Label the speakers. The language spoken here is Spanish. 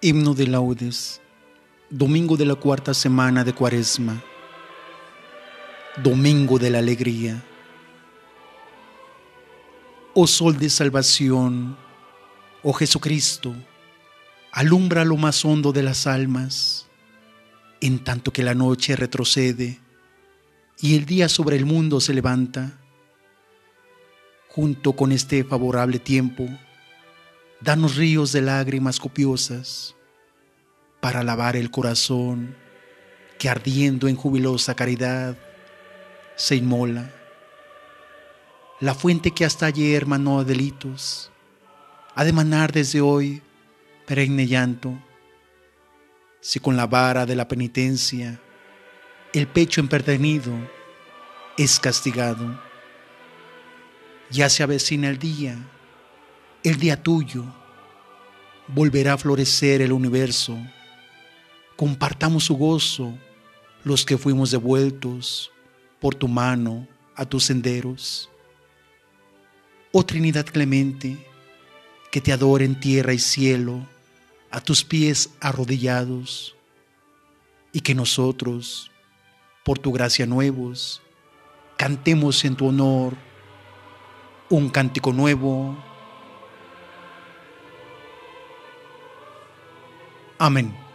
Speaker 1: Himno de laudes, domingo de la cuarta semana de Cuaresma, domingo de la alegría. Oh sol de salvación, oh Jesucristo, alumbra lo más hondo de las almas, en tanto que la noche retrocede y el día sobre el mundo se levanta. Junto con este favorable tiempo, danos ríos de lágrimas copiosas para lavar el corazón que ardiendo en jubilosa caridad se inmola. La fuente que hasta ayer manó delitos ha de manar desde hoy perenne llanto. Si con la vara de la penitencia el pecho empedernido es castigado, ya se avecina el día, el día tuyo, volverá a florecer el universo. Compartamos su gozo los que fuimos devueltos por tu mano a tus senderos. Oh Trinidad clemente, que te adoren tierra y cielo, a tus pies arrodillados, y que nosotros, por tu gracia nuevos, cantemos en tu honor un cántico nuevo. Amén.